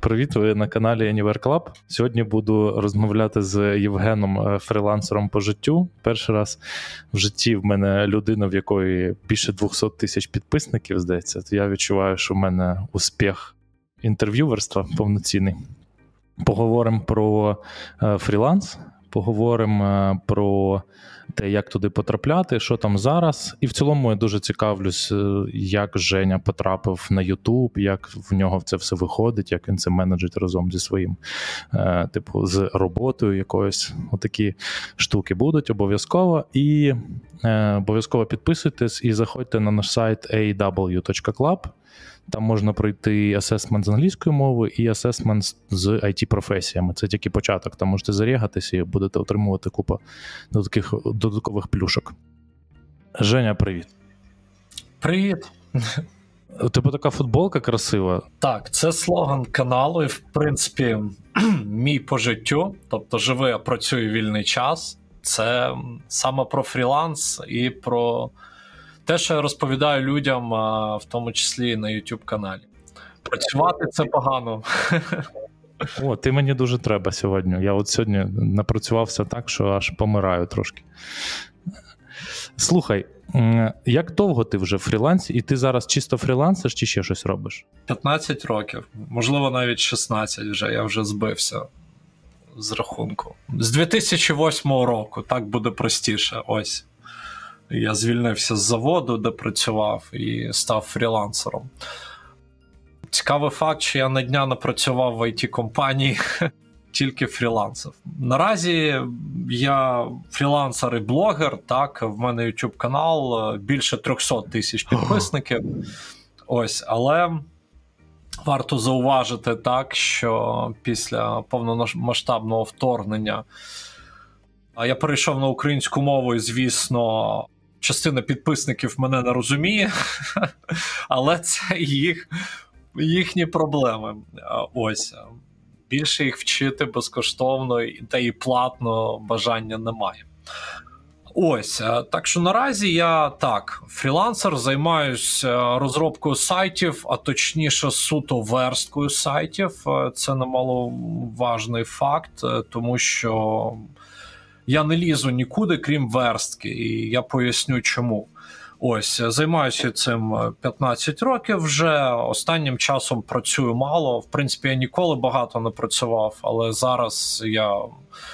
Привіт, ви на каналі Anywhere Club. Сьогодні буду розмовляти з Євгеном, фрілансером фрилансером по життю. Перший раз в житті в мене людина, в якої більше 200 тисяч підписників, здається. То я відчуваю, що в мене успіх інтерв'юверства повноцінний. Поговоримо про е, фріланс, поговоримо е, про те, як туди потрапляти, що там зараз. І в цілому я дуже цікавлюсь, е, як Женя потрапив на Ютуб, як в нього це все виходить, як він це менеджить разом зі своїм, е, типу, з роботою якоюсь. Отакі штуки будуть обов'язково. І обов'язково підписуйтесь і заходьте на наш сайт aw.club. Там можна пройти асесмент з англійської мови і асесмент з it професіями Це тільки початок. Там можете зарягатися і будете отримувати купу таких додаткових плюшок. Женя, привіт. Привіт. У тебе така футболка красива. Так, це слоган каналу, і в принципі, мій по життю. Тобто, живи, я працюю вільний час. Це саме про фріланс і про те, що я розповідаю людям, в тому числі на YouTube каналі. Працювати це погано. О, ти мені дуже треба сьогодні. Я от сьогодні напрацювався так, що аж помираю трошки. Слухай, як довго ти вже в фрілансі, і ти зараз чисто фрілансиш чи ще щось робиш? 15 років, можливо, навіть 16 вже я вже збився з рахунку. З 2008 року так буде простіше. Ось. Я звільнився з заводу, де працював, і став фрілансером. Цікавий факт, що я ні дня напрацював в IT компанії тільки фрілансер. Наразі я фрілансер і блогер. Так, в мене YouTube канал більше 300 тисяч підписників. Ось, але варто зауважити так, що після повномасштабного вторгнення я перейшов на українську мову, і звісно, частина підписників мене не розуміє, але це їх, їхні проблеми. Ось. Більше їх вчити безкоштовно та і платно бажання немає. Ось так що наразі я так, фрілансер, займаюся розробкою сайтів, а точніше, суто версткою сайтів. Це немаловажний факт, тому що я не лізу нікуди, крім верстки, і я поясню, чому. Ось займаюся цим 15 років. Вже останнім часом працюю мало. В принципі, я ніколи багато не працював, але зараз я в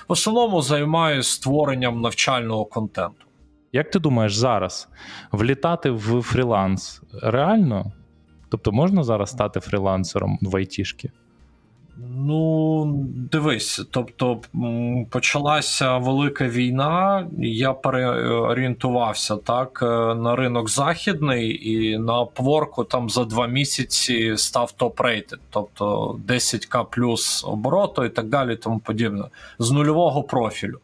основному займаюся створенням навчального контенту. Як ти думаєш, зараз влітати в фріланс реально? Тобто можна зараз стати фрілансером в айтішки? Ну, дивись, тобто почалася велика війна. Я переорієнтувався так е, на ринок західний, і на Upwork там за два місяці став top-rated, тобто 10к плюс обороту і так далі, тому подібне. З нульового профілю.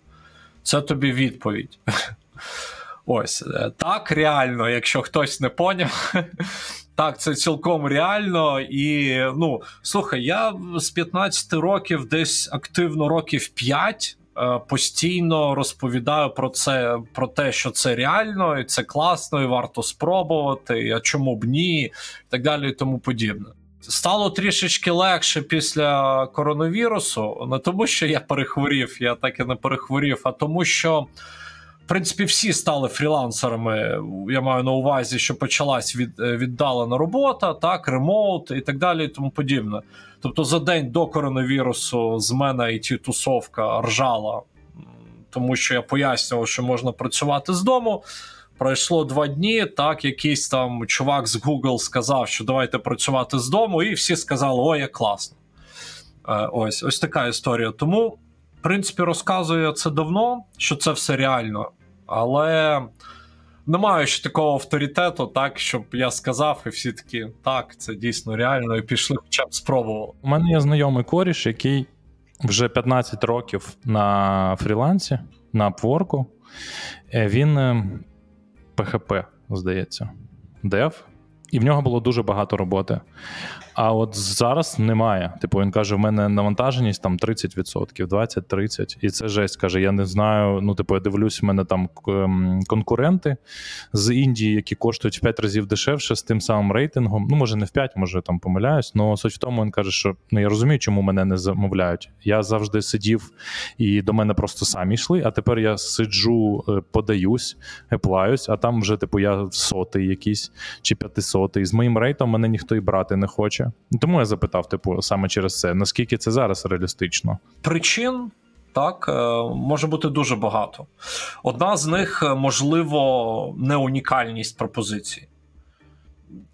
Це тобі відповідь. Ось е, так реально, якщо хтось не поняв. Так, це цілком реально. І ну слухай, я з 15 років, десь активно років 5 е, постійно розповідаю про це, про те, що це реально, і це класно, і варто спробувати. А чому б ні, і так далі, і тому подібне. Стало трішечки легше після коронавірусу, не тому, що я перехворів, я так і не перехворів, а тому, що принципі, всі стали фрілансерами. Я маю на увазі, що почалась від, е, віддалена робота, так, ремоут і так далі, і тому подібне. Тобто, за день до коронавірусу з мене it тусовка ржала, тому що я пояснював, що можна працювати з дому. Пройшло два дні. Так, якийсь там чувак з Google сказав, що давайте працювати з дому, і всі сказали, о, як класно. Е, ось ось така історія. Тому в принципі, розказую це давно, що це все реально, але немає ще такого авторитету, так, щоб я сказав, і всі такі, так, це дійсно реально, і пішли, хоча б спробували. У мене є знайомий коріш, який вже 15 років на фрілансі, на Upwork. Е, він PHP, е, здається, дев, і в нього було дуже багато роботи. А от зараз немає. Типу, він каже: в мене навантаженість там 30%, 20-30%. І це жесть. Каже: я не знаю. Ну, типу, я дивлюсь, у мене там ем, конкуренти з Індії, які коштують в 5 разів дешевше з тим самим рейтингом. Ну, може, не в 5, може там помиляюсь. але суть в тому, він каже, що ну я розумію, чому мене не замовляють. Я завжди сидів і до мене просто самі йшли. А тепер я сиджу, е, подаюсь, еплаюсь, а там вже, типу, я сотий якийсь чи п'ятисотий. З моїм рейтом мене ніхто і брати не хоче. Тому я запитав, типу, саме через це, наскільки це зараз реалістично? Причин. Так, е, може бути дуже багато. Одна з них, е, можливо, не унікальність пропозиції.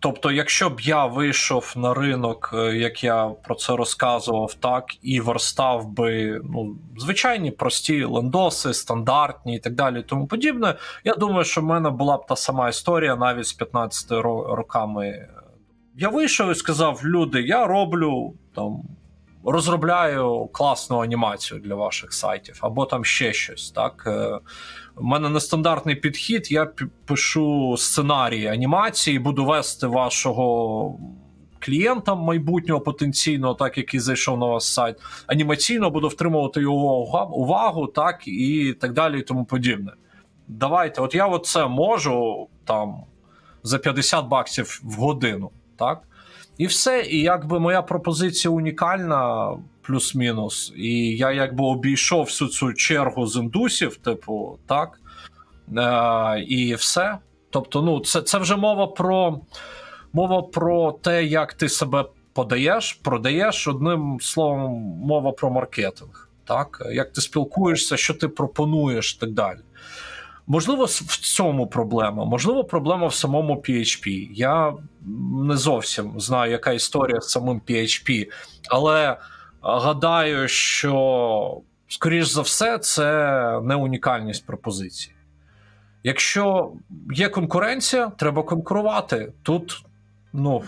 Тобто, якщо б я вийшов на ринок, е, як я про це розказував, так, і верстав би ну, звичайні прості лендоси, стандартні і так далі, і тому подібне, я думаю, що в мене була б та сама історія навіть з 15 роками. Я вийшов і сказав: люди, я роблю там. Розробляю класну анімацію для ваших сайтів, або там ще щось. Так е, у мене нестандартний підхід. Я пишу сценарії анімації, буду вести вашого клієнта майбутнього потенційного, так який зайшов на ваш сайт. Анімаційно буду втримувати його увагу, так і так далі, і тому подібне. Давайте, от я це можу там за 50 баксів в годину, так? І все. І якби моя пропозиція унікальна, плюс-мінус. І я якби обійшов всю цю чергу з індусів, типу, так. Е, І все. Тобто, ну, це це вже мова про мова про те, як ти себе подаєш, продаєш одним словом, мова про маркетинг. Так, як ти спілкуєшся, що ти пропонуєш, і так далі. Можливо, в цьому проблема, можливо, проблема в самому PHP. Я не зовсім знаю, яка історія з самим PHP, але гадаю, що, скоріш за все, це не унікальність пропозиції. Якщо є конкуренція, треба конкурувати. Тут, ну,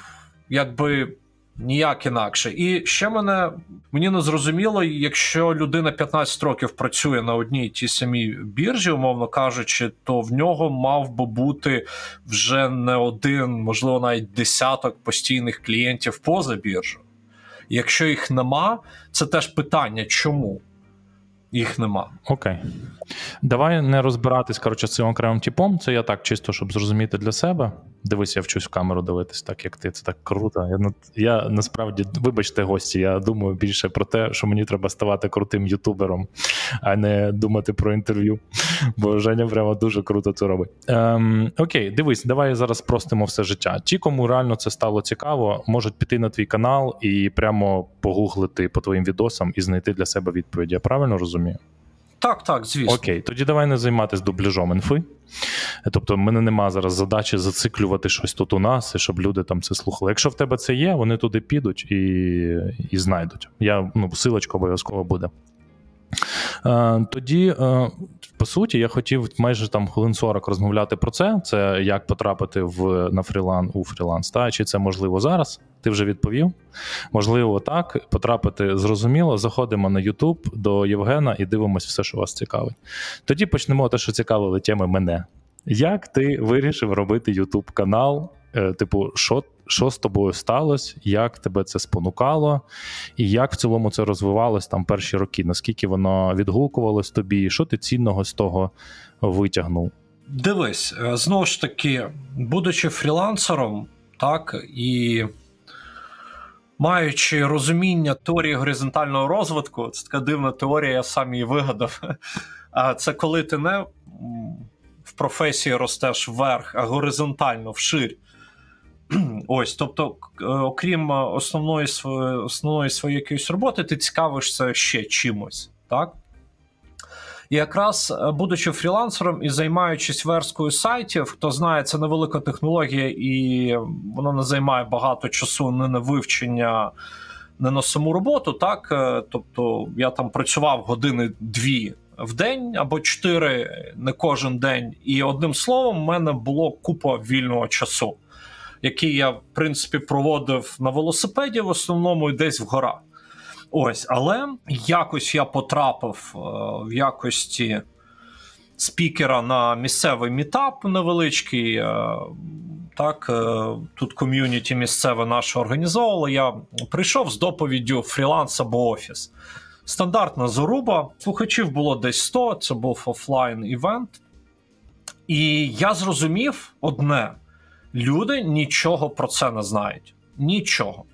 якби ніяк інакше. І ще мене мені не зрозуміло, якщо людина 15 років працює на одній тій самій біржі, умовно кажучи, то в нього мав би бути вже не один, можливо, навіть десяток постійних клієнтів поза біржу. Якщо їх нема, це теж питання, чому їх нема. Окей. Давай не розбиратись коротше, цим окремим типом. Це я так чисто, щоб зрозуміти для себе. Дивись, я вчусь в камеру дивитись, так як ти. Це так круто. Я я насправді, вибачте, гості, я думаю більше про те, що мені треба ставати крутим ютубером, а не думати про інтерв'ю. Бо Женя прямо дуже круто це робить. Ем, Окей, дивись, давай зараз спростимо все життя. Ті, кому реально це стало цікаво, можуть піти на твій канал і прямо погуглити по твоїм відосам і знайти для себе відповідь. Я правильно розумію? Так, так, звісно. Окей, тоді давай не займатися дубляжом інфи. Тобто, в мене нема зараз задачі зациклювати щось тут у нас, і щоб люди там це слухали. Якщо в тебе це є, вони туди підуть і і знайдуть. Я ну, силочка обов'язково буде. Е, тоді, е, по суті, я хотів майже там хвилин 40 розмовляти про це. Це як потрапити в на фрілан у фріланс. Та чи це можливо зараз? Ти вже відповів? Можливо, так. Потрапити зрозуміло. Заходимо на YouTube до Євгена і дивимося все, що вас цікавить. Тоді почнемо те, що цікавили теми мене. Як ти вирішив робити YouTube канал? Е, типу, що що з тобою сталося, як тебе це спонукало, і як в цілому це розвивалось там перші роки? Наскільки воно відгукувалось тобі, що ти цінного з того витягнув? Дивись, е, знову ж таки, будучи фрілансером, так і маючи розуміння теорії горизонтального розвитку, це така дивна теорія, я сам її вигадав. А це коли ти не в професії ростеш вверх, а горизонтально вширь. Ось, тобто, е, окрім основної основної своєї якоїсь роботи, ти цікавишся ще чимось, так? І якраз, е, будучи фрілансером і займаючись версткою сайтів, хто знає, це невелика технологія, і вона не займає багато часу не на вивчення, не на саму роботу. так? Е, тобто я там працював години дві в день або чотири не кожен день. І одним словом, в мене було купа вільного часу який я в принципі проводив на велосипеді, в основному і десь в горах. Ось, але якось я потрапив е, в якості спікера на місцевий мітап невеличкий. Е, Так, е, тут ком'юніті місцеве наше організовувало. Я прийшов з доповіддю фріланс або офіс. Стандартна заруба. Слухачів було десь 100, це був офлайн івент. І я зрозумів одне: люди нічого про це не знають. Нічого.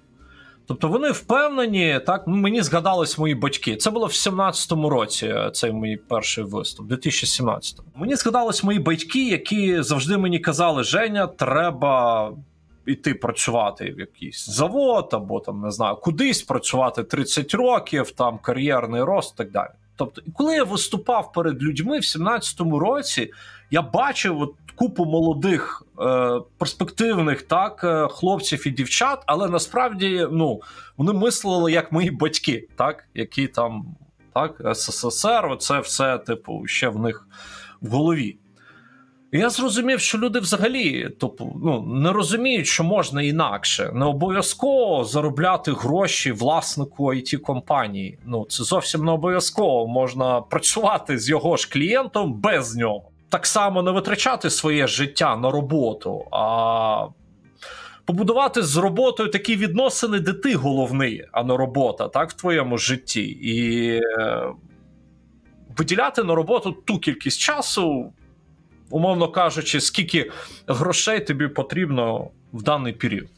Тобто вони впевнені, так ну, мені згадались мої батьки. Це було в 17-му році. е, Цей мій перший виступ, 2017-му. Мені згадались мої батьки, які завжди мені казали: Женя, треба йти працювати в якийсь завод, або там не знаю, кудись працювати 30 років, там кар'єрний рост і так далі. Тобто, коли я виступав перед людьми в 17-му році, я бачив от купу молодих е, перспективних так е, хлопців і дівчат, але насправді ну вони мислили як мої батьки, так які там так СССР, оце все типу ще в них в голові. Я зрозумів, що люди взагалі тобто, ну, не розуміють, що можна інакше. Не обов'язково заробляти гроші власнику it компанії. Ну це зовсім не обов'язково. Можна працювати з його ж клієнтом без нього. Так само не витрачати своє життя на роботу, а побудувати з роботою такі відносини, де ти головний, а не робота, так в твоєму житті. І е, виділяти на роботу ту кількість часу, умовно кажучи, скільки грошей тобі потрібно в даний період.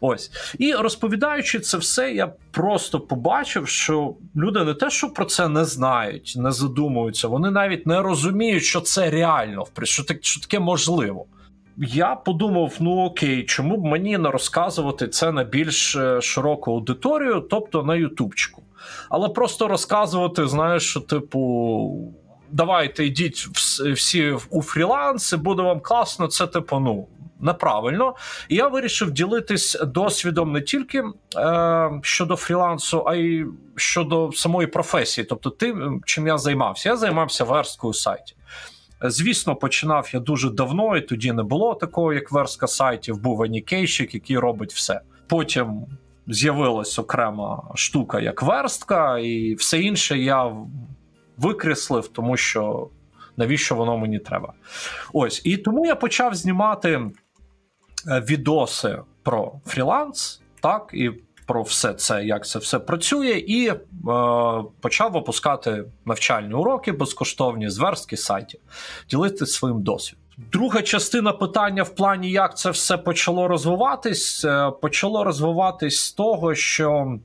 Ось і розповідаючи це все, я просто побачив, що люди не те, що про це не знають, не задумуються, вони навіть не розуміють, що це реально, що таке, що таке можливо. Я подумав: ну окей, чому б мені не розказувати це на більш е, широку аудиторію, тобто на Ютубчику. Але просто розказувати, знаєш, що типу. Давайте йдіть всі у фріланс, буде вам класно. Це типу, ну неправильно. І я вирішив ділитись досвідом не тільки е, щодо фрілансу, а й щодо самої професії. Тобто, тим, чим я займався. Я займався версткою сайті. Звісно, починав я дуже давно, і тоді не було такого, як верстка сайтів, був анікейщик, який робить все. Потім з'явилась окрема штука, як верстка, і все інше я викреслив, тому що навіщо воно мені треба. Ось і тому я почав знімати відоси про фріланс, так і про все це, як це все працює, і е, почав випускати навчальні уроки безкоштовні зверстки сайтів, ділитися своїм досвідом. Друга частина питання в плані, як це все почало розвиватись, е, почало розвиватись з того, що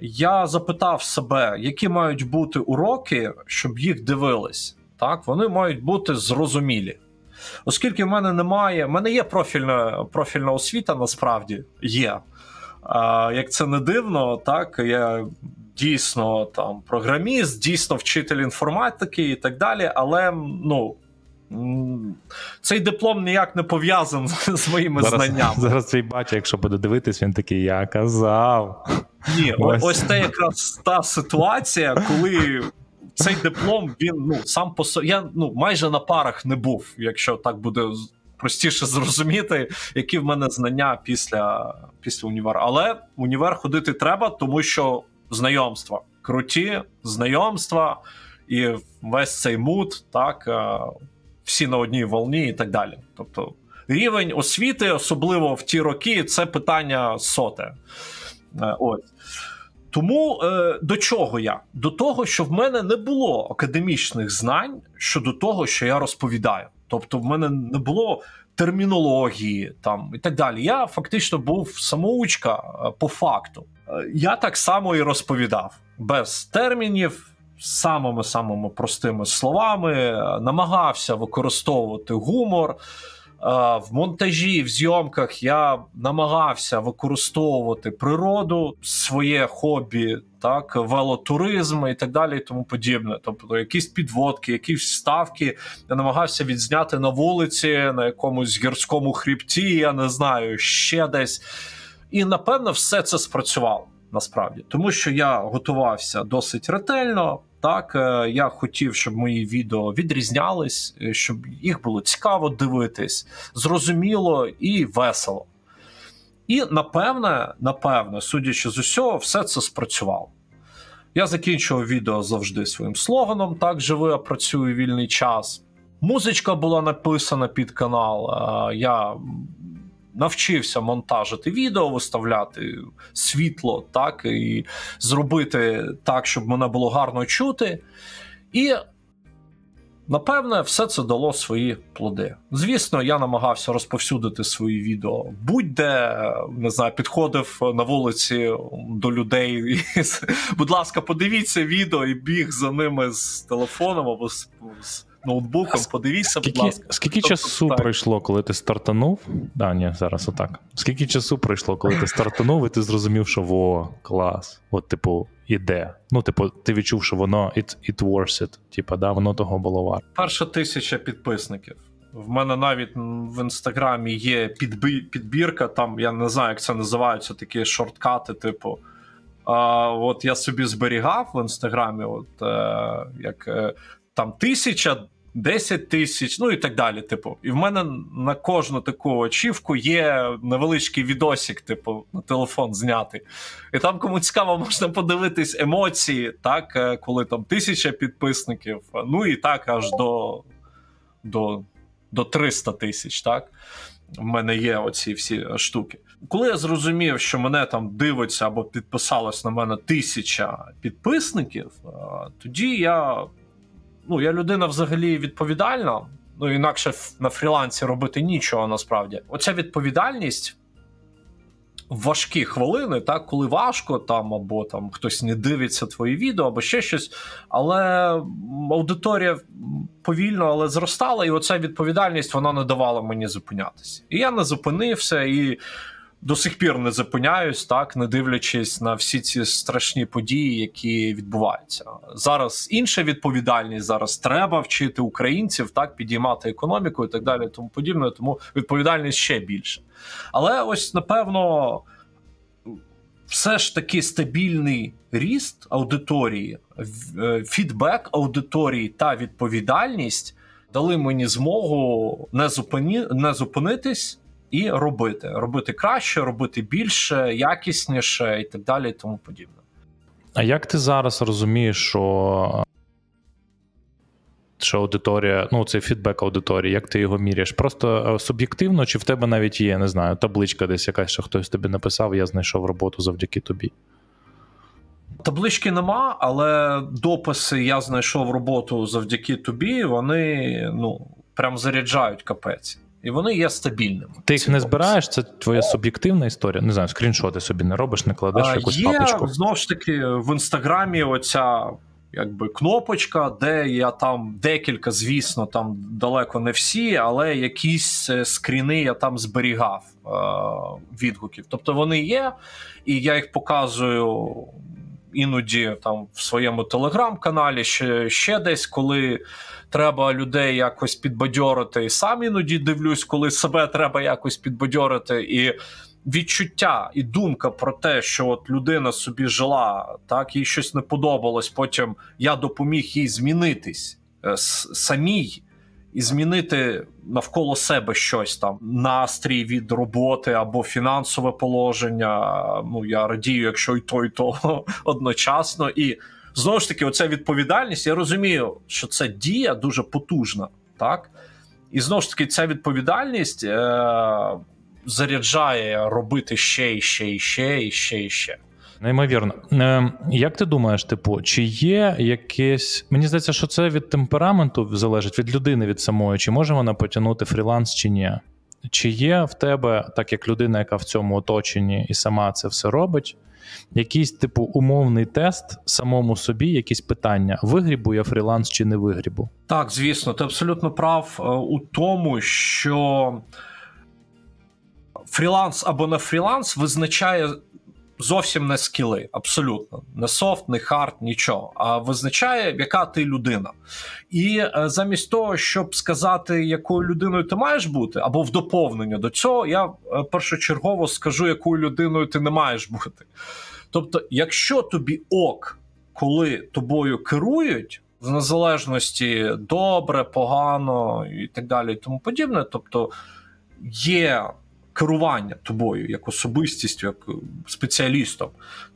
я запитав себе, які мають бути уроки, щоб їх дивились. Так, вони мають бути зрозумілі. Оскільки в мене немає, в мене є профільна профільна освіта, насправді є. А, Як це не дивно, так я дійсно там програміст, дійсно вчитель інформатики і так далі. Але ну цей диплом ніяк не пов'язаний з моїми зараз, знаннями. Зараз твій батя, якщо буде дивитись, він такий: я казав. Ні, ось, ось це якраз та ситуація, коли. Цей диплом він ну сам по собі. Я ну майже на парах не був, якщо так буде простіше зрозуміти, які в мене знання після після універу. Але універ ходити треба, тому що знайомства круті, знайомства і весь цей мут, так всі на одній волні і так далі. Тобто рівень освіти, особливо в ті роки, це питання соте. Ось. Тому е, до чого я? До того, що в мене не було академічних знань щодо того, що я розповідаю. Тобто, в мене не було термінології там і так далі. Я фактично був самоучка е, по факту. Е, я так само і розповідав без термінів. Самими самими простими словами намагався використовувати гумор в монтажі, в зйомках я намагався використовувати природу, своє хобі, так, велотуризм і так далі, і тому подібне. Тобто, якісь підводки, якісь ставки я намагався відзняти на вулиці, на якомусь гірському хребті, я не знаю, ще десь. І напевно все це спрацювало насправді, тому що я готувався досить ретельно. Так, е, я хотів, щоб мої відео відрізнялись, е, щоб їх було цікаво дивитись, зрозуміло і весело. І напевне, напевне, судячи з усього, все це спрацювало. Я закінчував відео завжди своїм слоганом: так живи, а працюю вільний час. Музичка була написана під канал. Е, я навчився монтажити відео, виставляти світло, так і зробити так, щоб мене було гарно чути. І Напевне, все це дало свої плоди. Звісно, я намагався розповсюдити свої відео. Будь-де не знаю, підходив на вулиці до людей. І, будь ласка, подивіться відео і біг за ними з телефоном або з, ноутбуком. Подивіться, скільки, будь ласка. Скільки Тобто, часу так. пройшло, коли ти стартанув? Да, ні, зараз отак. Скільки часу пройшло, коли ти стартанув, і ти зрозумів, що во, клас. От, типу, іде. Ну, типу, ти відчув, що воно it, it worth it. Типа, да, воно того було варто. Перша тисяча підписників. В мене навіть в інстаграмі є підбі... підбірка, там я не знаю, як це називаються, такі шорткати, типу. А, От я собі зберігав в інстаграмі, от е, як е, там тисяча, 10 тисяч, ну і так далі. Типу, і в мене на кожну таку очівку є невеличкий відосик, типу, на телефон знятий. І там, кому цікаво, можна подивитись емоції, так, е, коли там тисяча підписників, ну і так аж до, до, до 300 тисяч, так. В мене є оці всі штуки. Коли я зрозумів, що мене там дивиться або підписалось на мене тисяча підписників, е, тоді я. Ну, я людина взагалі відповідальна. Ну, інакше на фрілансі робити нічого насправді. Оця відповідальність в важкі хвилини, так, коли важко, там, або там хтось не дивиться твої відео, або ще щось. Але аудиторія повільно, але зростала, і оця відповідальність вона не давала мені зупинятися. І я не зупинився, і до сих пір не зупиняюсь, так, не дивлячись на всі ці страшні події, які відбуваються. Зараз інша відповідальність, зараз треба вчити українців, так, підіймати економіку і так далі, тому подібне, тому відповідальність ще більше. Але ось, напевно, все ж таки стабільний ріст аудиторії, е, фідбек аудиторії та відповідальність дали мені змогу не, зупині, не зупинитись і робити. Робити краще, робити більше, якісніше і так далі, і тому подібне. А як ти зараз розумієш, що, що аудиторія, ну, цей фідбек аудиторії, як ти його міряєш? Просто е, суб'єктивно, чи в тебе навіть є, не знаю, табличка десь якась, що хтось тобі написав, я знайшов роботу завдяки тобі. Таблички нема, але дописи я знайшов роботу завдяки тобі. Вони ну прям заряджають капець, і вони є стабільними. Ти їх не збираєш, це твоя суб'єктивна історія. Не знаю, скріншоти собі не робиш, не кладеш А, якусь Є папочку. знову ж таки в інстаграмі оця якби кнопочка, де я там декілька, звісно, там далеко не всі, але якісь е, скріни я там зберігав е- відгуків. Тобто вони є, і я їх показую. Іноді там в своєму телеграм-каналі, ще, ще десь, коли треба людей якось підбадьорити, і сам іноді дивлюсь, коли себе треба якось підбадьорити. І відчуття і думка про те, що от людина собі жила, так їй щось не подобалось. Потім я допоміг їй змінитись е, самій. І змінити навколо себе щось там, настрій від роботи або фінансове положення. Ну я радію, якщо і то, і то одночасно. І знову ж таки, оця відповідальність. Я розумію, що це дія дуже потужна, так? І знову ж таки, ця відповідальність е- заряджає робити ще і ще і ще і ще і ще. Неймовірно. Е, як ти думаєш, типу, чи є якесь. Мені здається, що це від темпераменту залежить від людини від самої, чи може вона потягнути фріланс, чи ні? Чи є в тебе, так як людина, яка в цьому оточенні і сама це все робить, якийсь типу умовний тест самому собі, якісь питання: вигребу я фріланс чи не вигребу? Так, звісно, ти абсолютно прав е, у тому, що фріланс або не фріланс визначає зовсім не скіли, абсолютно не soft, не hard, нічого. А визначає, яка ти людина. І е, замість того, щоб сказати, якою людиною ти маєш бути, або в доповнення до цього, я е, першочергово скажу, якою людиною ти не маєш бути. Тобто, якщо тобі ок, коли тобою керують. В незалежності добре, погано і так далі, і тому подібне. Тобто є керування тобою як особистістю, як спеціалістом,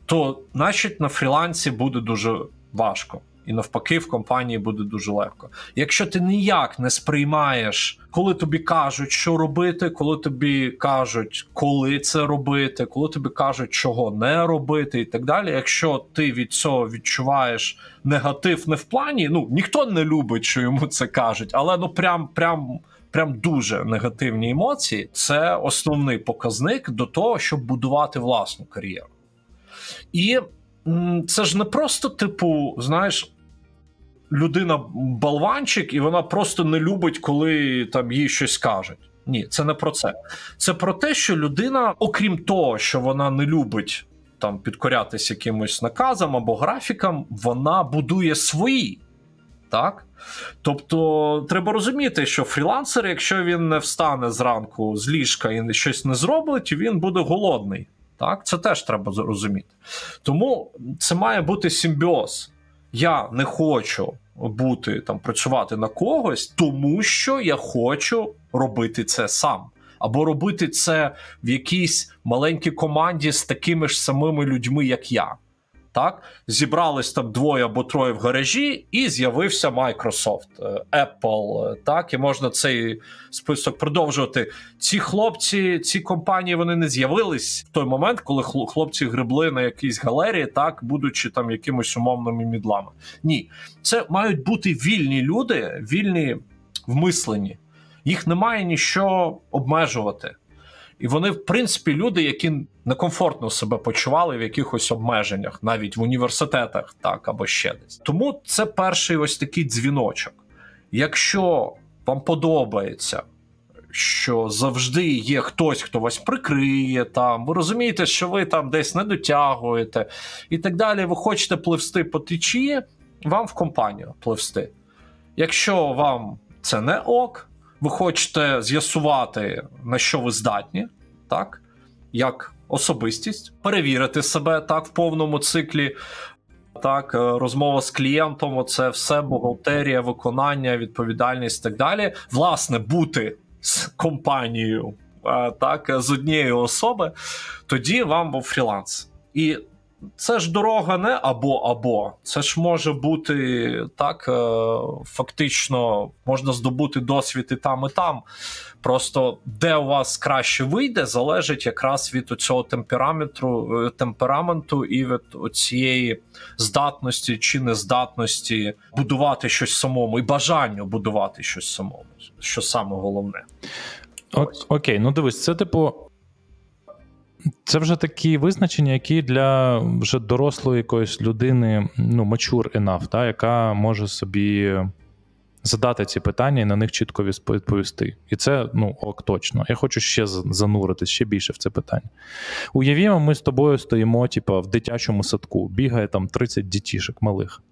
то значить на фрілансі буде дуже важко. І навпаки, в компанії буде дуже легко. Якщо ти ніяк не сприймаєш, коли тобі кажуть, що робити, коли тобі кажуть, коли це робити, коли тобі кажуть, чого не робити, і так далі. Якщо ти від цього відчуваєш негатив, не в плані, ну ніхто не любить, що йому це кажуть, але ну прям прям. Прям дуже негативні емоції це основний показник до того, щоб будувати власну кар'єру. І це ж не просто, типу, знаєш, людина болванчик, і вона просто не любить, коли там їй щось кажуть. Ні, це не про це. Це про те, що людина, окрім того, що вона не любить там підкорятися якимось наказам або графікам, вона будує свої. Так? Тобто, треба розуміти, що фрілансер, якщо він не встане зранку з ліжка і щось не зробить, він буде голодний. Так, Це теж треба розуміти. Тому це має бути симбіоз. Я не хочу бути там, працювати на когось, тому що я хочу робити це сам. Або робити це в якійсь маленькій команді з такими ж самими людьми, як я так зібрались там двоє або троє в гаражі, і з'явився Microsoft, е, Apple. Е, так, і можна цей список продовжувати. Ці хлопці, ці компанії вони не з'явились в той момент, коли хлопці гребли на якійсь галерії, так будучи там якимось умовними мідлами. Ні, це мають бути вільні люди, вільні в мисленні. Їх немає ніщо обмежувати. І вони, в принципі, люди, які некомфортно себе почували в якихось обмеженнях, навіть в університетах, так або ще десь. Тому це перший ось такий дзвіночок. Якщо вам подобається, що завжди є хтось, хто вас прикриє, там ви розумієте, що ви там десь не дотягуєте, і так далі, ви хочете пливсти по течії, вам в компанію пливсти. Якщо вам це не ок, ви хочете з'ясувати, на що ви здатні, так, як особистість, перевірити себе так в повному циклі. Так, е, розмова з клієнтом, це все бухгалтерія, виконання, відповідальність і так далі. Власне, бути з компанією, е, так, з однієї особи, тоді вам був фріланс. І це ж дорога не або-або. Це ж може бути так, е, фактично можна здобути досвід і там, і там. Просто де у вас краще вийде, залежить якраз від цього темпераменту е, темпераменту і від цієї здатності чи нездатності будувати щось самому, і бажання будувати щось самому, що саме головне. О, окей, ну дивись, це типу. Це вже такі визначення, які для вже дорослої якоїсь людини, ну, mature enough, та, яка може собі задати ці питання і на них чітко відповісти. І це ну, ок, точно. Я хочу ще зануритись ще більше в це питання. Уявімо, ми з тобою стоїмо, типу, в дитячому садку, бігає там 30 дітішок малих.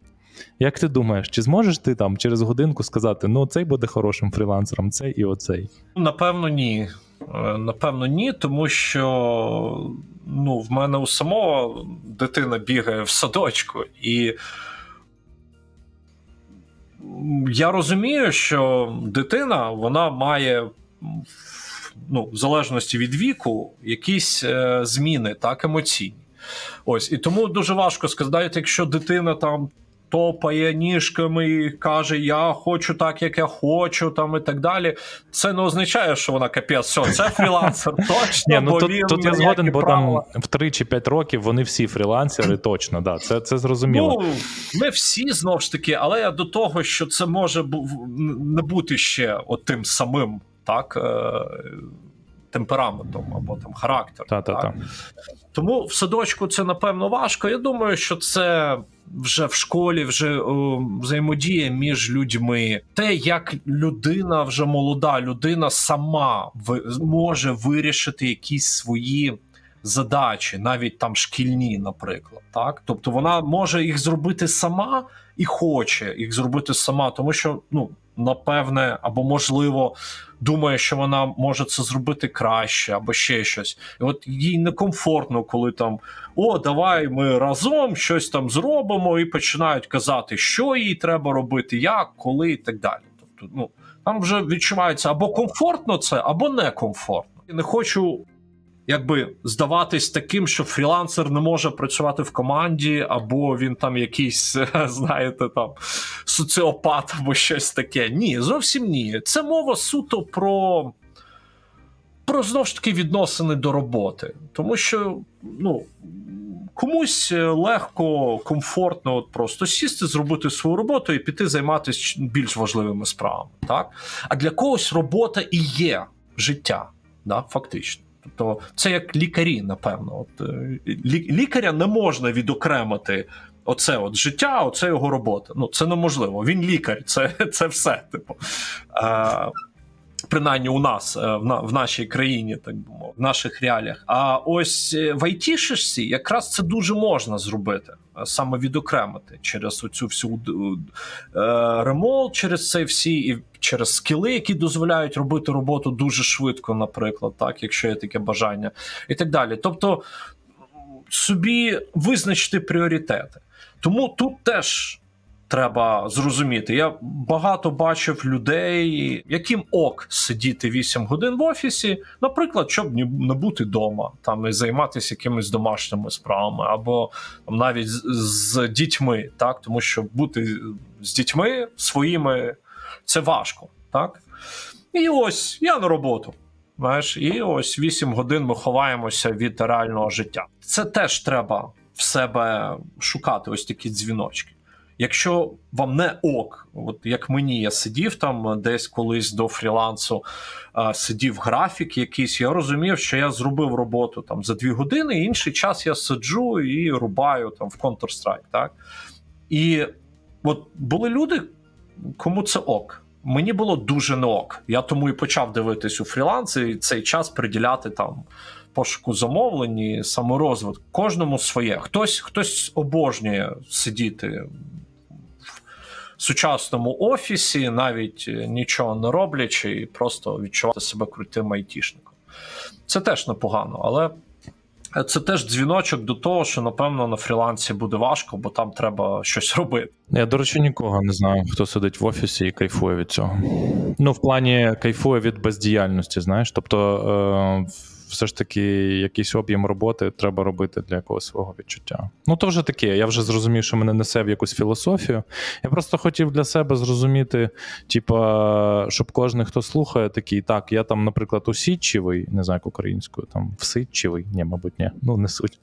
Як ти думаєш, чи зможеш ти там через годинку сказати, ну цей буде хорошим фрілансером, цей і оцей? Напевно, ні. Е, напевно, ні, тому що ну, в мене у самого дитина бігає в садочку, і я розумію, що дитина вона має. Ну, в залежності від віку, якісь е, зміни, так, емоційні. Ось, і тому дуже важко сказати, якщо дитина там топає ніжками і каже: Я хочу так, як я хочу, там і так далі. Це не означає, що вона капець, все, це фрілансер. Точно, Ні, ну, бо тут, він тут я згоден, бо там в 3 чи 5 років вони всі фрілансери, точно, да, це це зрозуміло. Ну, Ми всі знову ж таки, але я до того, що це може не бути ще от тим самим, так. Е, темпераментом або там характером. Та-та-та. Тому в садочку це напевно важко. Я думаю, що це вже в школі, вже о, взаємодія між людьми. Те, як людина, вже молода людина, сама в, може вирішити якісь свої. Задачі, навіть там шкільні, наприклад, так тобто вона може їх зробити сама і хоче їх зробити сама, тому що ну напевне, або можливо думає, що вона може це зробити краще, або ще щось. І от їй некомфортно, коли там о, давай ми разом щось там зробимо, і починають казати, що їй треба робити, як, коли і так далі. Тобто, ну там вже відчувається або комфортно це, або некомфортно. Я не хочу якби здаватись таким, що фрілансер не може працювати в команді, або він там якийсь, знаєте, там соціопат або щось таке. Ні, зовсім ні. Це мова суто про. Про знову ж таки відносини до роботи, тому що ну комусь легко, комфортно, от просто сісти, зробити свою роботу і піти займатися більш важливими справами. Так а для когось робота і є життя, да, фактично. Тобто це як лікарі, напевно. От, е, лі, Лікаря не можна відокремити оце от життя, оце його робота. Ну це неможливо. Він лікар, це це все. Типу. А, Принаймні у нас е, в на, в нашій країні, так би мовити, в наших реаліях. А ось е, в айтішечці якраз це дуже можна зробити, саме відокремити через оцю всю ремонт, через це всі і через скіли, які дозволяють робити роботу дуже швидко, наприклад, так, якщо є таке бажання, і так далі. Тобто собі визначити пріоритети. Тому тут теж треба зрозуміти. Я багато бачив людей, яким ок сидіти 8 годин в офісі, наприклад, щоб не бути вдома, там і займатися якимись домашніми справами, або там, навіть з, з дітьми, так тому що бути з дітьми своїми це важко, так? І ось я на роботу. Знаєш, і ось 8 годин ми ховаємося від реального життя. Це теж треба в себе шукати ось такі дзвіночки. Якщо вам не ок, от як мені я сидів там десь колись до фрілансу, сидів графік якийсь, я розумів, що я зробив роботу там за дві години, і інший час я сиджу і рубаю там в Counter-Strike, так? І от були люди, кому це ок. Мені було дуже не ок. Я тому і почав дивитись у фріланс і цей час приділяти там пошуку замовлень і саморозвитку. Кожному своє. Хтось хтось обожнює сидіти сучасному офісі, навіть нічого не роблячи, і просто відчувати себе крутим айтішником. Це теж непогано, але. Це теж дзвіночок до того, що напевно на фрілансі буде важко, бо там треба щось робити. Я, до речі, нікого не знаю, хто сидить в офісі і кайфує від цього. Ну, в плані кайфує від бездіяльності, знаєш. Тобто, е, все ж таки якийсь об'єм роботи треба робити для якогось свого відчуття. Ну, то вже таке. Я вже зрозумів, що мене несе в якусь філософію. Я просто хотів для себе зрозуміти, типа, щоб кожен, хто слухає, такий, так, я там, наприклад, усідчивий, не знаю, як українською, там всидчивий, ні, мабуть, ні, ну не суть.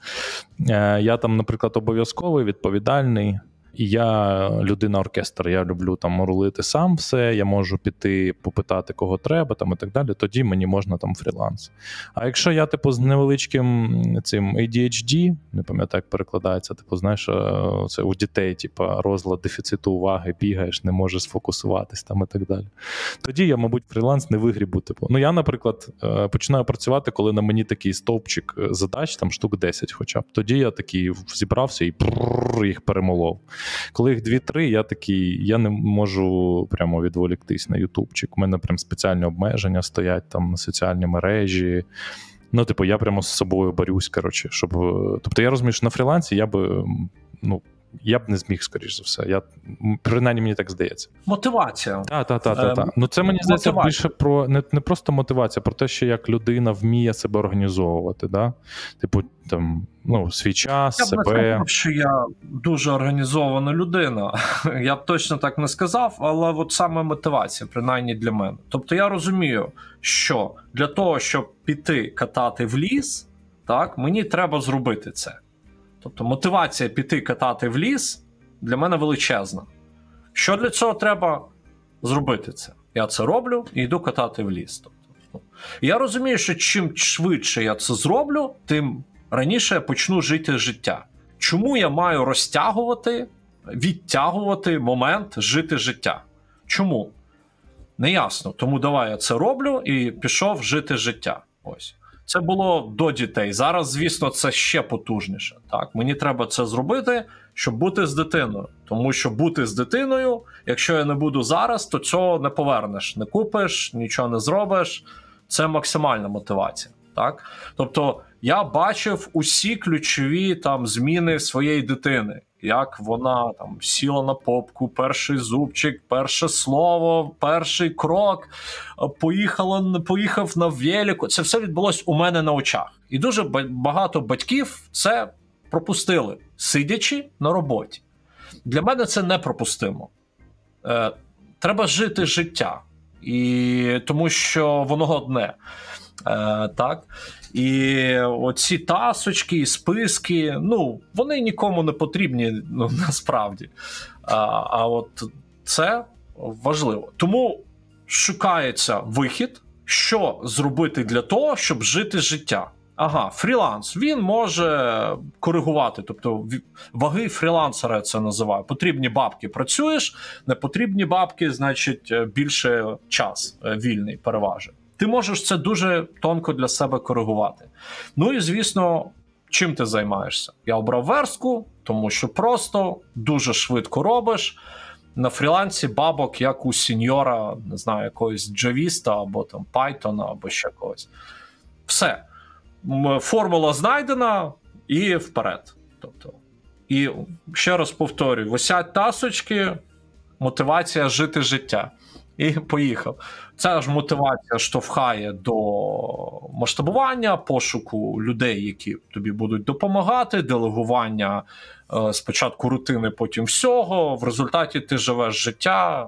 Е, я там, наприклад, обов'язковий, відповідальний. І я людина оркестр, я люблю там рулити сам все, я можу піти попитати, кого треба, там і так далі. Тоді мені можна там фріланс. А якщо я, типу, з невеличким цим ADHD, не пам'ятаю, як перекладається, типу, знаєш, це у дітей, типу, розлад дефіциту уваги, бігаєш, не можеш сфокусуватись там і так далі. Тоді я, мабуть, фріланс не вигрібу. Типу. Ну, я, наприклад, е, починаю працювати, коли на мені такий стовпчик е, задач, там штук 10 хоча б. Тоді я такий зібрався і їх перемолов. Коли їх дві-три, я такий, я не можу прямо відволіктись на Ютубчик. У мене прям спеціальні обмеження стоять там на соціальні мережі. Ну, типу, я прямо з собою борюсь, коротше, щоб. Тобто я розумію, що на фрілансі я би ну, я б не зміг, скоріш за все. Я принаймні мені так здається. Мотивація. Так, так, так, так. Та. Ну це мені здається більше про не не просто мотивація, про те, що як людина вміє себе організовувати. Да? Типу, там ну, свій час, я себе. б не сказав, що я дуже організована людина. Я б точно так не сказав, але от саме мотивація, принаймні для мене. Тобто я розумію, що для того, щоб піти катати в ліс, так мені треба зробити це. Тобто мотивація піти катати в ліс для мене величезна. Що для цього треба зробити це? Я це роблю і йду катати в ліс. Тобто, ну, Я розумію, що чим швидше я це зроблю, тим раніше я почну жити життя. Чому я маю розтягувати, відтягувати момент жити життя? Чому? Неясно. Тому давай я це роблю і пішов жити життя. Ось. Це було до дітей. Зараз, звісно, це ще потужніше. Так, мені треба це зробити, щоб бути з дитиною. Тому що бути з дитиною, якщо я не буду зараз, то цього не повернеш, не купиш, нічого не зробиш. Це максимальна мотивація. Так, тобто я бачив усі ключові там зміни своєї дитини, як вона там сіла на попку, перший зубчик, перше слово, перший крок, поїхала, поїхав на велику. Це все відбулось у мене на очах. І дуже багато батьків це пропустили, сидячи на роботі. Для мене це непропустимо. Е, Треба жити життя, і тому що воно одне. Е, так? І оці тасочки, списки, ну, вони нікому не потрібні ну, насправді. А, а от це важливо. Тому шукається вихід, що зробити для того, щоб жити життя. Ага, фріланс. Він може коригувати. Тобто, ваги фрілансера це називаю. Потрібні бабки працюєш, не потрібні бабки, значить, більше час е, вільний переважить. Ти можеш це дуже тонко для себе коригувати. Ну і звісно, чим ти займаєшся? Я обрав верстку, тому що просто дуже швидко робиш. На фрілансі бабок, як у сіньора, не знаю, якогось джавіста або там Python, або ще когось. Все. Формула знайдена і вперед. Тобто, І ще раз повторюю: висять тасочки, мотивація жити життя і поїхав. Ця ж мотивація штовхає до масштабування, пошуку людей, які тобі будуть допомагати, делегування е, спочатку рутини, потім всього. В результаті ти живеш життя.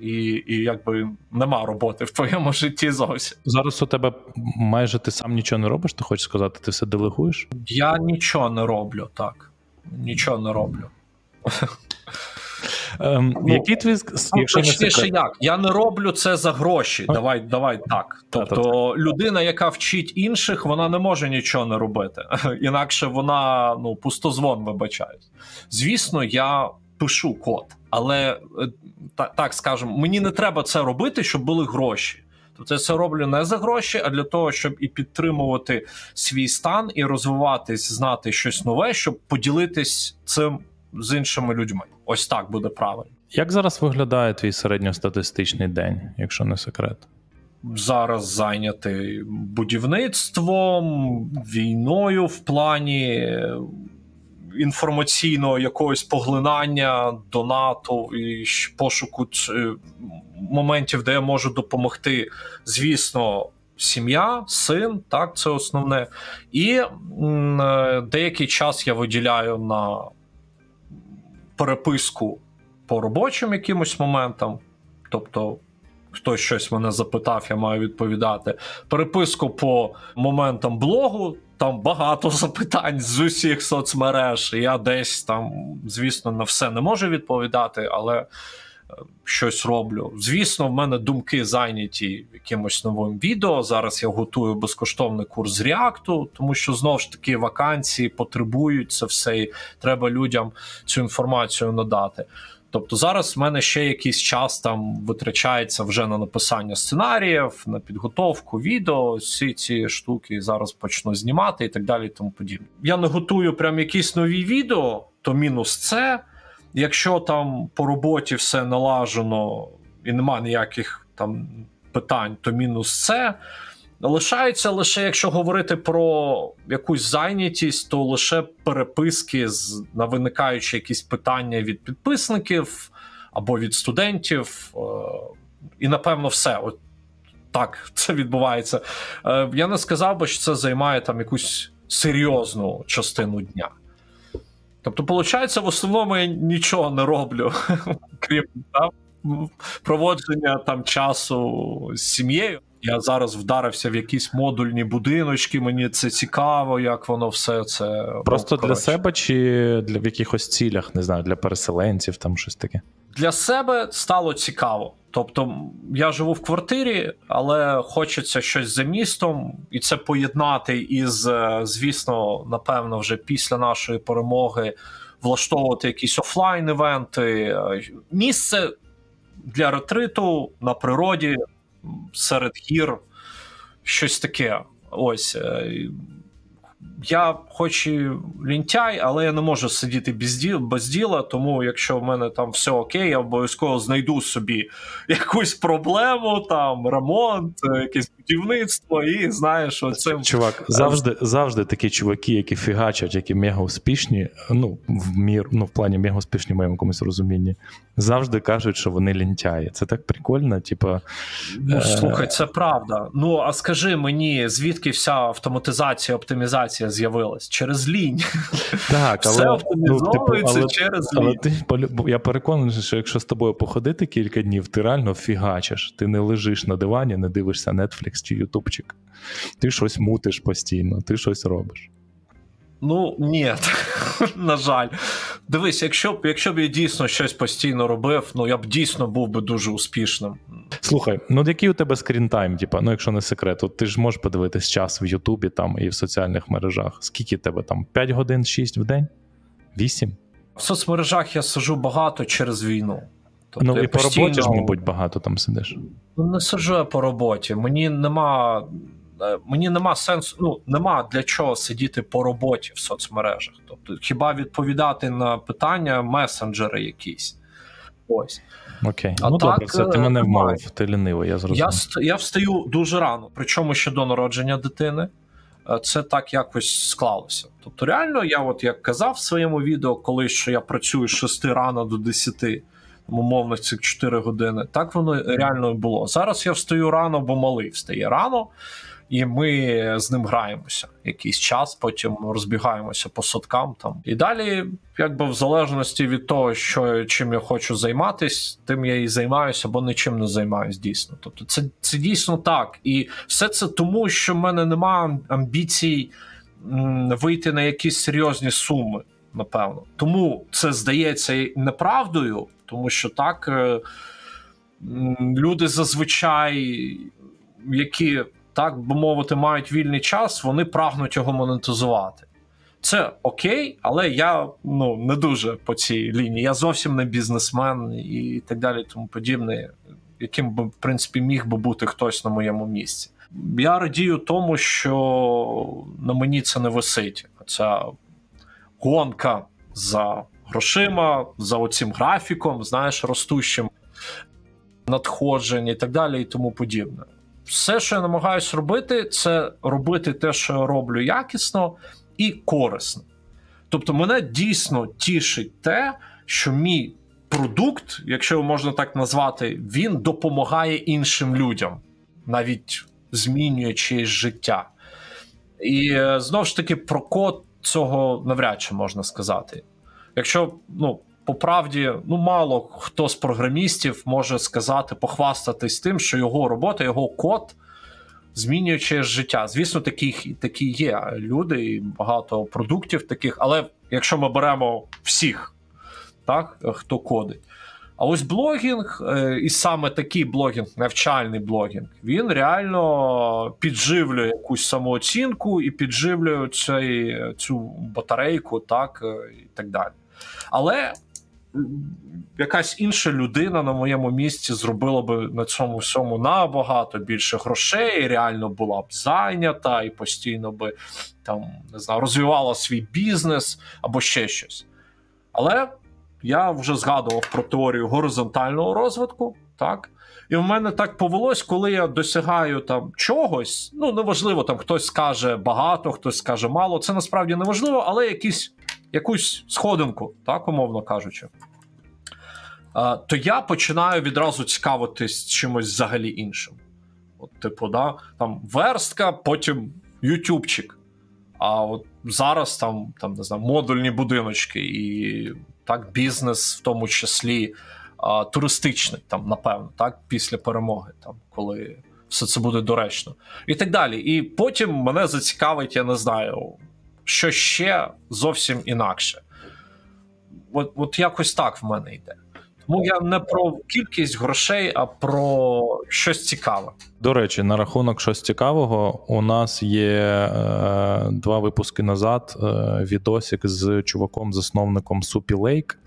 І і якби нема роботи в твоєму житті зовсім. Зараз у тебе майже ти сам нічого не робиш, ти хочеш сказати, ти все делегуєш? Я нічого не роблю, так. Нічого не роблю. Ем, ну, Який твій якщо точніше, як я не роблю це за гроші. Давай, давай так. Тобто, людина, яка вчить інших, вона не може нічого не робити. Інакше вона ну пустозвон вибачаюсь. Звісно, я пишу код, але е, так, так скажемо, мені не треба це робити, щоб були гроші. Тобто я це роблю не за гроші, а для того, щоб і підтримувати свій стан, і розвиватись, знати щось нове, щоб поділитись цим з іншими людьми. Ось так буде правильно. Як зараз виглядає твій середньостатистичний день, якщо не секрет? Зараз зайнятий будівництвом, війною в плані інформаційного якогось поглинання донату і пошуку моментів, де я можу допомогти. Звісно, сім'я, син, так, це основне. І е, деякий час я виділяю на переписку по робочим якимось моментам. Тобто, хтось щось мене запитав, я маю відповідати. Переписку по моментам блогу. Там багато запитань з усіх соцмереж. Я десь там, звісно, на все не можу відповідати, але щось роблю. Звісно, в мене думки зайняті якимось новим відео. Зараз я готую безкоштовний курс React, тому що знову ж таки вакансії потребують це все, і треба людям цю інформацію надати. Тобто зараз в мене ще якийсь час там витрачається вже на написання сценаріїв, на підготовку відео, всі ці штуки зараз почну знімати і так далі. і Тому подібне. Я не готую прям якісь нові відео, то мінус це. Якщо там по роботі все налажено і нема ніяких там питань, то мінус це. Лишається лише, якщо говорити про якусь зайнятість, то лише переписки з на виникаючі якісь питання від підписників або від студентів. Е, і напевно, все. От так це відбувається. Е, я не сказав би, що це займає там якусь серйозну частину дня. Тобто, виходить, в основному я нічого не роблю, крім там, проводження там часу з сім'єю. Я зараз вдарився в якісь модульні будиночки. Мені це цікаво, як воно все це просто ну, для себе чи для в якихось цілях, не знаю, для переселенців, там щось таке. Для себе стало цікаво. Тобто я живу в квартирі, але хочеться щось за містом, і це поєднати із, е, звісно, напевно, вже після нашої перемоги влаштовувати якісь офлайн-івенти. Місце для ретриту на природі серед гір, щось таке. Ось. Е, я хоч і лінтяй, але я не можу сидіти без діла, без діла. Тому, якщо в мене там все окей, я обов'язково знайду собі якусь проблему, там ремонт, е, якесь будівництво, і знаєш, оцим Чувак, завжди, завжди такі чуваки, які фігачать, які мега успішні, ну, в мір, ну, в плані мега успішні в моєму якомусь розумінні, завжди кажуть, що вони лінтяї. Це так прикольно, типа. Ну, Е. слухай, це правда. Ну а скажи мені, звідки вся автоматизація, оптимізація з'явилась? Через лінь. Так, Все але, оптимізовується але, через але лінь. ти я переконаний, що якщо з тобою походити кілька днів, ти реально фігачиш. Ти не лежиш на дивані, не дивишся Netflix чи Ютубчик. Ти щось мутиш постійно, ти щось робиш. Ну ні, на жаль. Дивись, якщо б якщо б я дійсно щось постійно робив, ну я б дійсно був би дуже успішним. Слухай, ну який у тебе скрінтайм, типа, ну якщо не секрет, от ти ж можеш подивитись час в Ютубі там і в соціальних мережах. Скільки тебе там? 5 годин, 6 в день? 8? В соцмережах я сиджу багато через війну. Тобто ну і по роботі ж, мабуть, багато там сидиш. Ну, не сиджу я по роботі. Мені нема. е, Мені нема сенсу, ну нема для чого сидіти по роботі в соцмережах. Тобто, хіба відповідати на питання месенджери якісь. Ось. Окей. А ну так, добре, це ти е, мене вмовив, ти лінивий, я зрозумів. Я, я встаю дуже рано, причому ще до народження дитини. Е, Це так якось склалося. Тобто, реально, я, от як казав в своєму відео, колись що я працюю з 6 рано до 10, там, умовно, цих 4 години. Так воно реально і було. Зараз я встаю рано, бо малий встає рано, і ми з ним граємося якийсь час, потім розбігаємося по садкам там. І далі, якби в залежності від того, що чим я хочу займатися, тим я і займаюся, або нічим не займаюся дійсно. Тобто, це, це дійсно так. І все це тому, що в мене немає амбіцій вийти на якісь серйозні суми, напевно. Тому це здається неправдою, тому що так е, люди зазвичай, які так би мовити, мають вільний час, вони прагнуть його монетизувати. Це окей, але я ну не дуже по цій лінії. Я зовсім не бізнесмен і так далі, тому подібне, яким би в принципі міг би бути хтось на моєму місці. Я радію тому, що на мені це не висить. Ця гонка за грошима, за оцим графіком, знаєш, ростущим надходжень і так далі, і тому подібне. Все, що я намагаюся робити, це робити те, що я роблю якісно і корисно. Тобто, мене дійсно тішить те, що мій продукт, якщо його можна так назвати, він допомагає іншим людям, навіть змінює чиєсь життя. І е, знову ж таки, про код цього навряд чи можна сказати. Якщо, ну, по правді, ну мало хто з програмістів може сказати, похвастатись тим, що його робота, його код змінює чиєсь життя. Звісно, такі, такі є люди і багато продуктів таких, але якщо ми беремо всіх, так, хто кодить. А ось блогінг, е, і саме такий блогінг, навчальний блогінг, він реально підживлює якусь самооцінку і підживлює цей, цю батарейку, так е, і так далі. Але якась інша людина на моєму місці зробила би на цьому всьому набагато більше грошей, реально була б зайнята і постійно би там не знаю, розвивала свій бізнес або ще щось. Але я вже згадував про теорію горизонтального розвитку, так. І в мене так повелось, коли я досягаю там чогось. Ну, неважливо, там хтось скаже багато, хтось скаже мало. Це насправді не важливо, але якісь, якусь сходинку, так, умовно кажучи. То я починаю відразу цікавитись чимось взагалі іншим. От, типу, да, там верстка, потім ютубчик. А от зараз там, там не знаю, модульні будиночки, і так, бізнес, в тому числі туристичний, там, напевно, так, після перемоги, там, коли все це буде доречно. І так далі. І потім мене зацікавить, я не знаю, що ще зовсім інакше. От, от якось так в мене йде. Тому я не про кількість грошей, а про щось цікаве. До речі, на рахунок щось цікавого, у нас є е, два випуски назад е, відосик з чуваком-засновником Супі Лейк.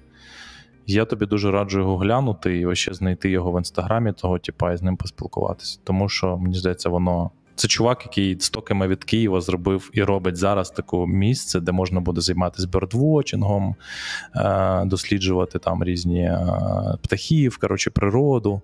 Я тобі дуже раджу його глянути і ще знайти його в інстаграмі, того типа, і з ним поспілкуватися. Тому що, мені здається, воно Це чувак, який стоками від Києва зробив і робить зараз таке місце, де можна буде займатися бердвочингом, е, досліджувати там різні е, птахів, коротше, природу.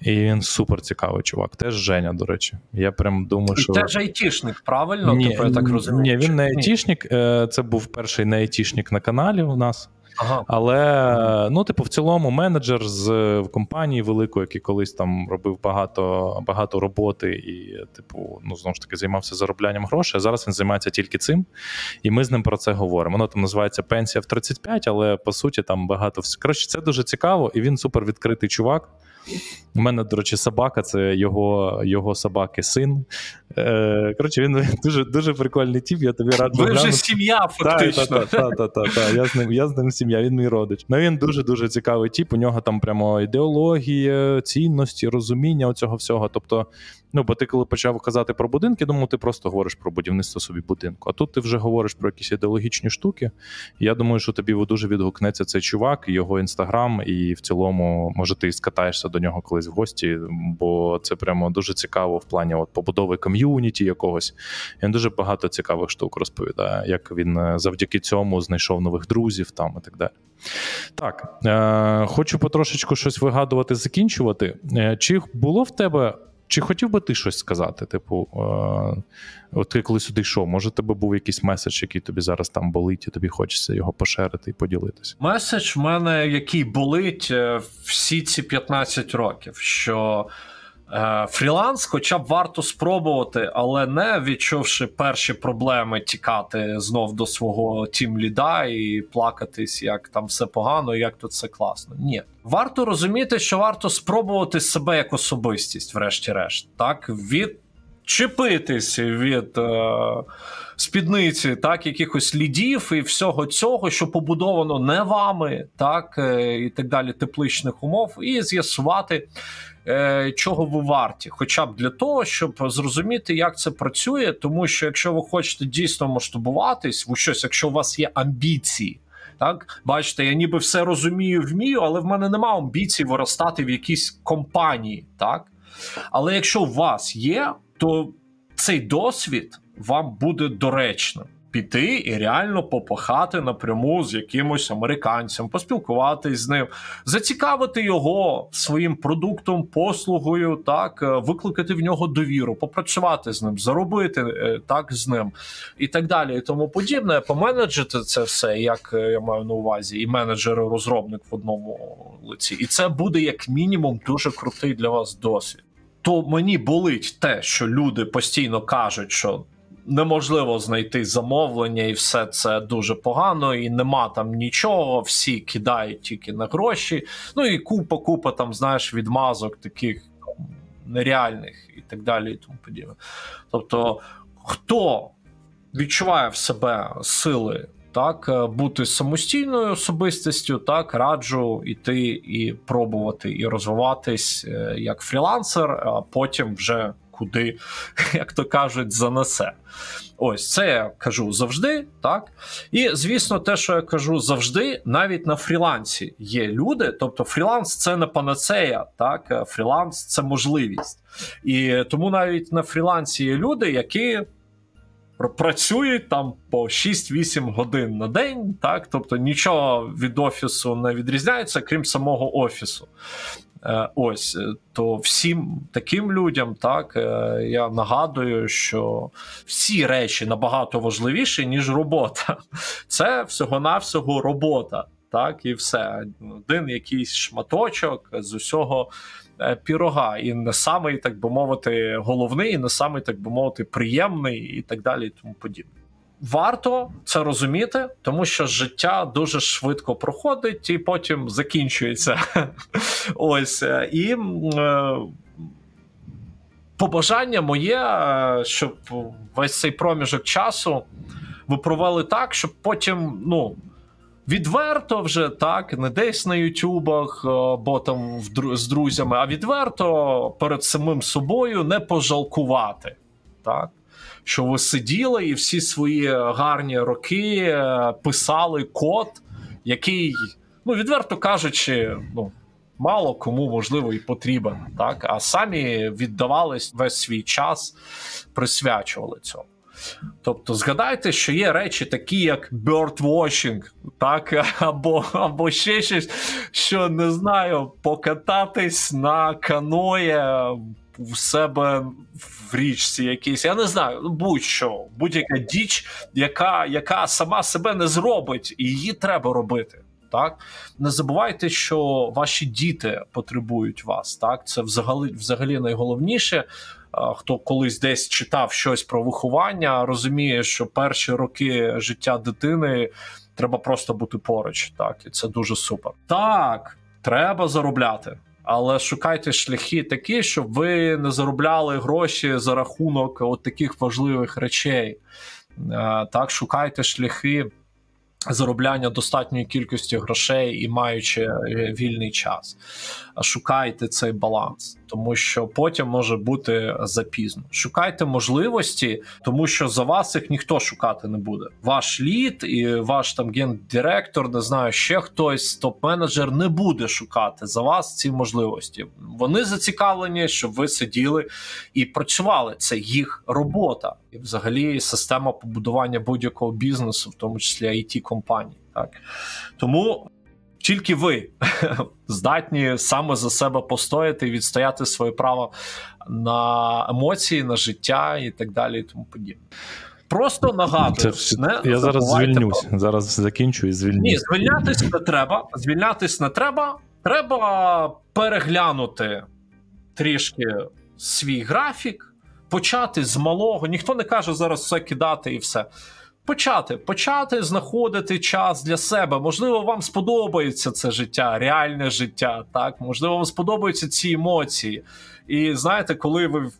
І він супер цікавий чувак. Теж Женя, до речі. Я прям думаю, що. Теж айтішник, правильно? Ні, типу, я так розумію. Ні, він не айтішник. е, Це був перший не айтішник на каналі у нас. Ага. Але ну, типу, в цілому, менеджер з компанії великої, який колись там робив багато багато роботи і, типу, ну знову ж таки, займався зароблянням грошей. а Зараз він займається тільки цим, і ми з ним про це говоримо. Воно там називається пенсія в 35, але по суті там багато всього. Коротше, це дуже цікаво, і він супер відкритий чувак. У мене, до речі, собака це його його собаки син. Е, Коротше, він дуже дуже прикольний тіп. Я тобі раджу Ви вже сім'я, фактично. Так, так, так, так, так. Я з ним, я з ним сім'я, він мій родич. Ну він дуже дуже цікавий тіп. У нього там прямо ідеологія, цінності, розуміння оцього всього. Тобто, ну бо ти коли почав казати про будинки, думав, ти просто говориш про будівництво собі будинку. А тут ти вже говориш про якісь ідеологічні штуки. Я думаю, що тобі дуже відгукнеться цей чувак, його інстаграм, і в цілому, може, ти скатаєшся до нього колись в гості, бо це прямо дуже цікаво в плані от побудови ком'юніті якогось. Він дуже багато цікавих штук розповідає, як він е, завдяки цьому знайшов нових друзів там і так далі. Так, е, хочу потрошечку щось вигадувати, закінчувати. Е, чи було в тебе. Чи хотів би ти щось сказати? Типу, е, ти коли сюди йшов, може, тебе був якийсь меседж, який тобі зараз там болить, і тобі хочеться його поширити і поділитися? Меседж в мене, який болить е, всі ці 15 років, що фріланс, хоча б варто спробувати, але не відчувши перші проблеми, тікати знов до свого тім ліда і плакатись, як там все погано, як тут все класно. Ні, варто розуміти, що варто спробувати себе як особистість, врешті-решт, так від. Чепитись від е, спідниці, так, якихось лідів і всього цього, що побудовано не вами, так, е, і так далі, тепличних умов, і з'ясувати, е, чого ви варті, хоча б для того, щоб зрозуміти, як це працює. Тому що якщо ви хочете дійсно масштабуватись в щось, якщо у вас є амбіції. Так, бачите, я ніби все розумію, вмію, але в мене немає амбіцій виростати в якійсь компанії. Так, але якщо у вас є, то цей досвід вам буде доречним. Піти і реально попахати напряму з якимось американцем, поспілкуватись з ним, зацікавити його своїм продуктом, послугою, так е, викликати в нього довіру, попрацювати з ним, заробити е, так з ним і так далі, і тому подібне. Поменеджити це все, як е, я маю на увазі, і менеджер, і розробник в одному лиці. І це буде як мінімум дуже крутий для вас досвід. То мені болить те, що люди постійно кажуть, що неможливо знайти замовлення, і все це дуже погано, і нема там нічого. Всі кидають тільки на гроші. Ну і купа, купа там, знаєш, відмазок таких нереальних і так далі, і тому подібне. Тобто, хто відчуває в себе сили. Так, е, бути самостійною особистістю, так раджу іти і пробувати і розвиватись е, як фрілансер, а потім вже куди, як то кажуть, занесе. Ось це я кажу завжди, так. І звісно, те, що я кажу завжди, навіть на фрілансі є люди. Тобто, фріланс це не панацея, так фріланс це можливість. І тому навіть на фрілансі є люди, які працюють там по 6-8 годин на день, так тобто нічого від офісу не відрізняється, крім самого офісу. Е, ось то всім таким людям, так е, я нагадую, що всі речі набагато важливіші, ніж робота. Це всього-навсього робота. Так, і все. Один якийсь шматочок з усього е, пірога, і не самий, так би мовити, головний, і не самий, так би мовити, приємний, і так далі, і тому подібне. Варто це розуміти, тому що життя дуже швидко проходить і потім закінчується. Ось і е, побажання моє, е, щоб весь цей проміжок часу ви провели так, щоб потім, ну. Відверто вже так, не десь на Ютубах, бо там з друзями, а відверто перед самим собою не пожалкувати. Так? Що ви сиділи і всі свої гарні роки писали код, який, ну, відверто кажучи, ну, мало кому можливо і потрібен, так а самі віддавались весь свій час, присвячували цьому. Тобто, згадайте, що є речі, такі як birdwatching, так, або або ще щось, що не знаю, покататись на каное в себе в річці якійсь. Я не знаю, будь-що, будь-яка діч, яка, яка сама себе не зробить, і її треба робити. Так, не забувайте, що ваші діти потребують вас. Так, це взагалі, взагалі найголовніше. Хто колись десь читав щось про виховання, розуміє, що перші роки життя дитини треба просто бути поруч. Так, і це дуже супер. Так, треба заробляти. Але шукайте шляхи такі, щоб ви не заробляли гроші за рахунок от таких важливих речей. Так, шукайте шляхи заробляння достатньої кількості грошей і маючи е, вільний час. Шукайте цей баланс, тому що потім може бути запізно. Шукайте можливості, тому що за вас їх ніхто шукати не буде. Ваш лід і ваш там гендиректор, не знаю, ще хтось, топ-менеджер не буде шукати за вас ці можливості. Вони зацікавлені, щоб ви сиділи і працювали. Це їх робота, і взагалі система побудування будь-якого бізнесу, в тому числі it компаній. Так тому тільки ви здатні саме за себе постояти і відстояти своє право на емоції, на життя і так далі, і тому подібне. Просто нагадую, Це, не я зараз звільнюсь. про- Зараз закінчу і звільнюсь. Ні, звільнятись не треба. Звільнятись не треба. Треба переглянути трішки свій графік, почати з малого. Ніхто не каже зараз все кидати і все. Почати, почати знаходити час для себе. Можливо, вам сподобається це життя, реальне життя. Так, можливо, вам сподобаються ці емоції. І знаєте, коли ви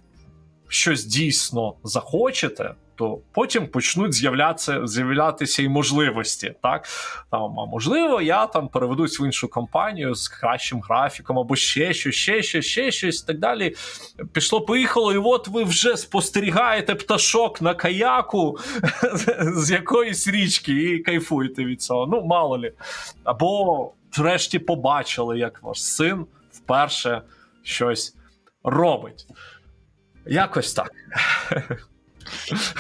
щось дійсно захочете, то потім почнуть з'являтися з'являтися і можливості. Так там, а можливо, я там переведусь в іншу компанію з кращим графіком, або ще щось, ще щось, ще щось і так далі. Пішло, поїхало, і от ви вже спостерігаєте пташок на каяку з якоїсь річки і кайфуєте від цього. Ну, мало лі. Або врешті побачили, як ваш син вперше щось робить. Якось так.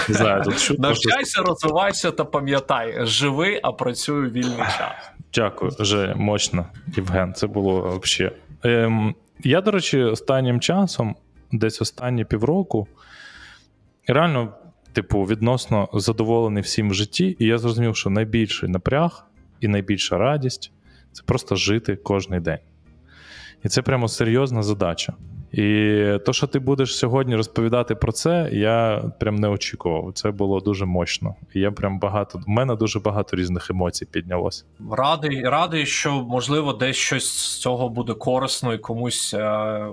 Не знаю, тут що, Навчайся, розвивайся та пам'ятай, живи, а працюй вільний час. Дякую, вже мощно, Євген. Це було взагалі. Ем, я, до речі, останнім часом, десь останні півроку, реально, типу, відносно задоволений всім в житті, і я зрозумів, що найбільший напряг і найбільша радість це просто жити кожен день. І це прямо серйозна задача. І то, що ти будеш сьогодні розповідати про це, я прям не очікував. Це було дуже мощно. І я прям багато. У мене дуже багато різних емоцій піднялося. Радий, радий, що можливо десь щось з цього буде корисно і комусь, е,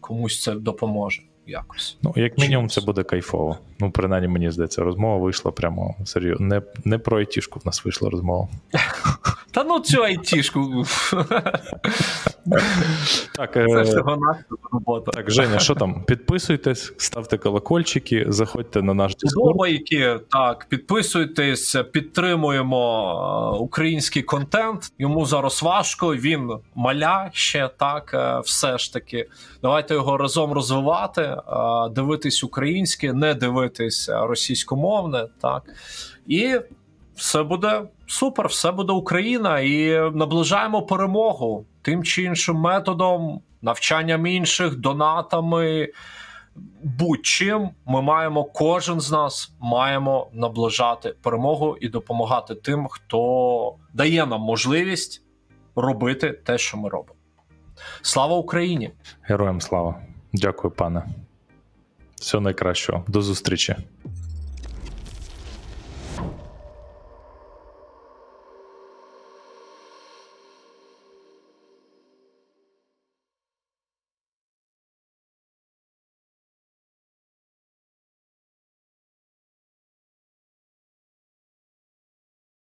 комусь це допоможе. Якось. Ну, як мінімум, це буде кайфово. Ну, принаймні, мені здається, розмова вийшла прямо серйозно. Не, не про айтішку в нас вийшла розмова. Та ну цю айтішку. Так, Це е, всього нашого робота. так, Женя, що там? Підписуйтесь, ставте колокольчики, заходьте на наш Подобайки, так, підписуйтесь, підтримуємо е, український контент. Йому зараз важко, він маля ще так, е, все ж таки. Давайте його разом розвивати, дивитись українське, не дивитись російськомовне, так. І все буде супер, все буде Україна, і наближаємо перемогу тим чи іншим методом, навчанням інших, донатами будь-чим ми маємо, кожен з нас маємо наближати перемогу і допомагати тим, хто дає нам можливість робити те, що ми робимо. Слава Україні! Героям слава. Дякую, пане. Всього найкращого. До зустрічі.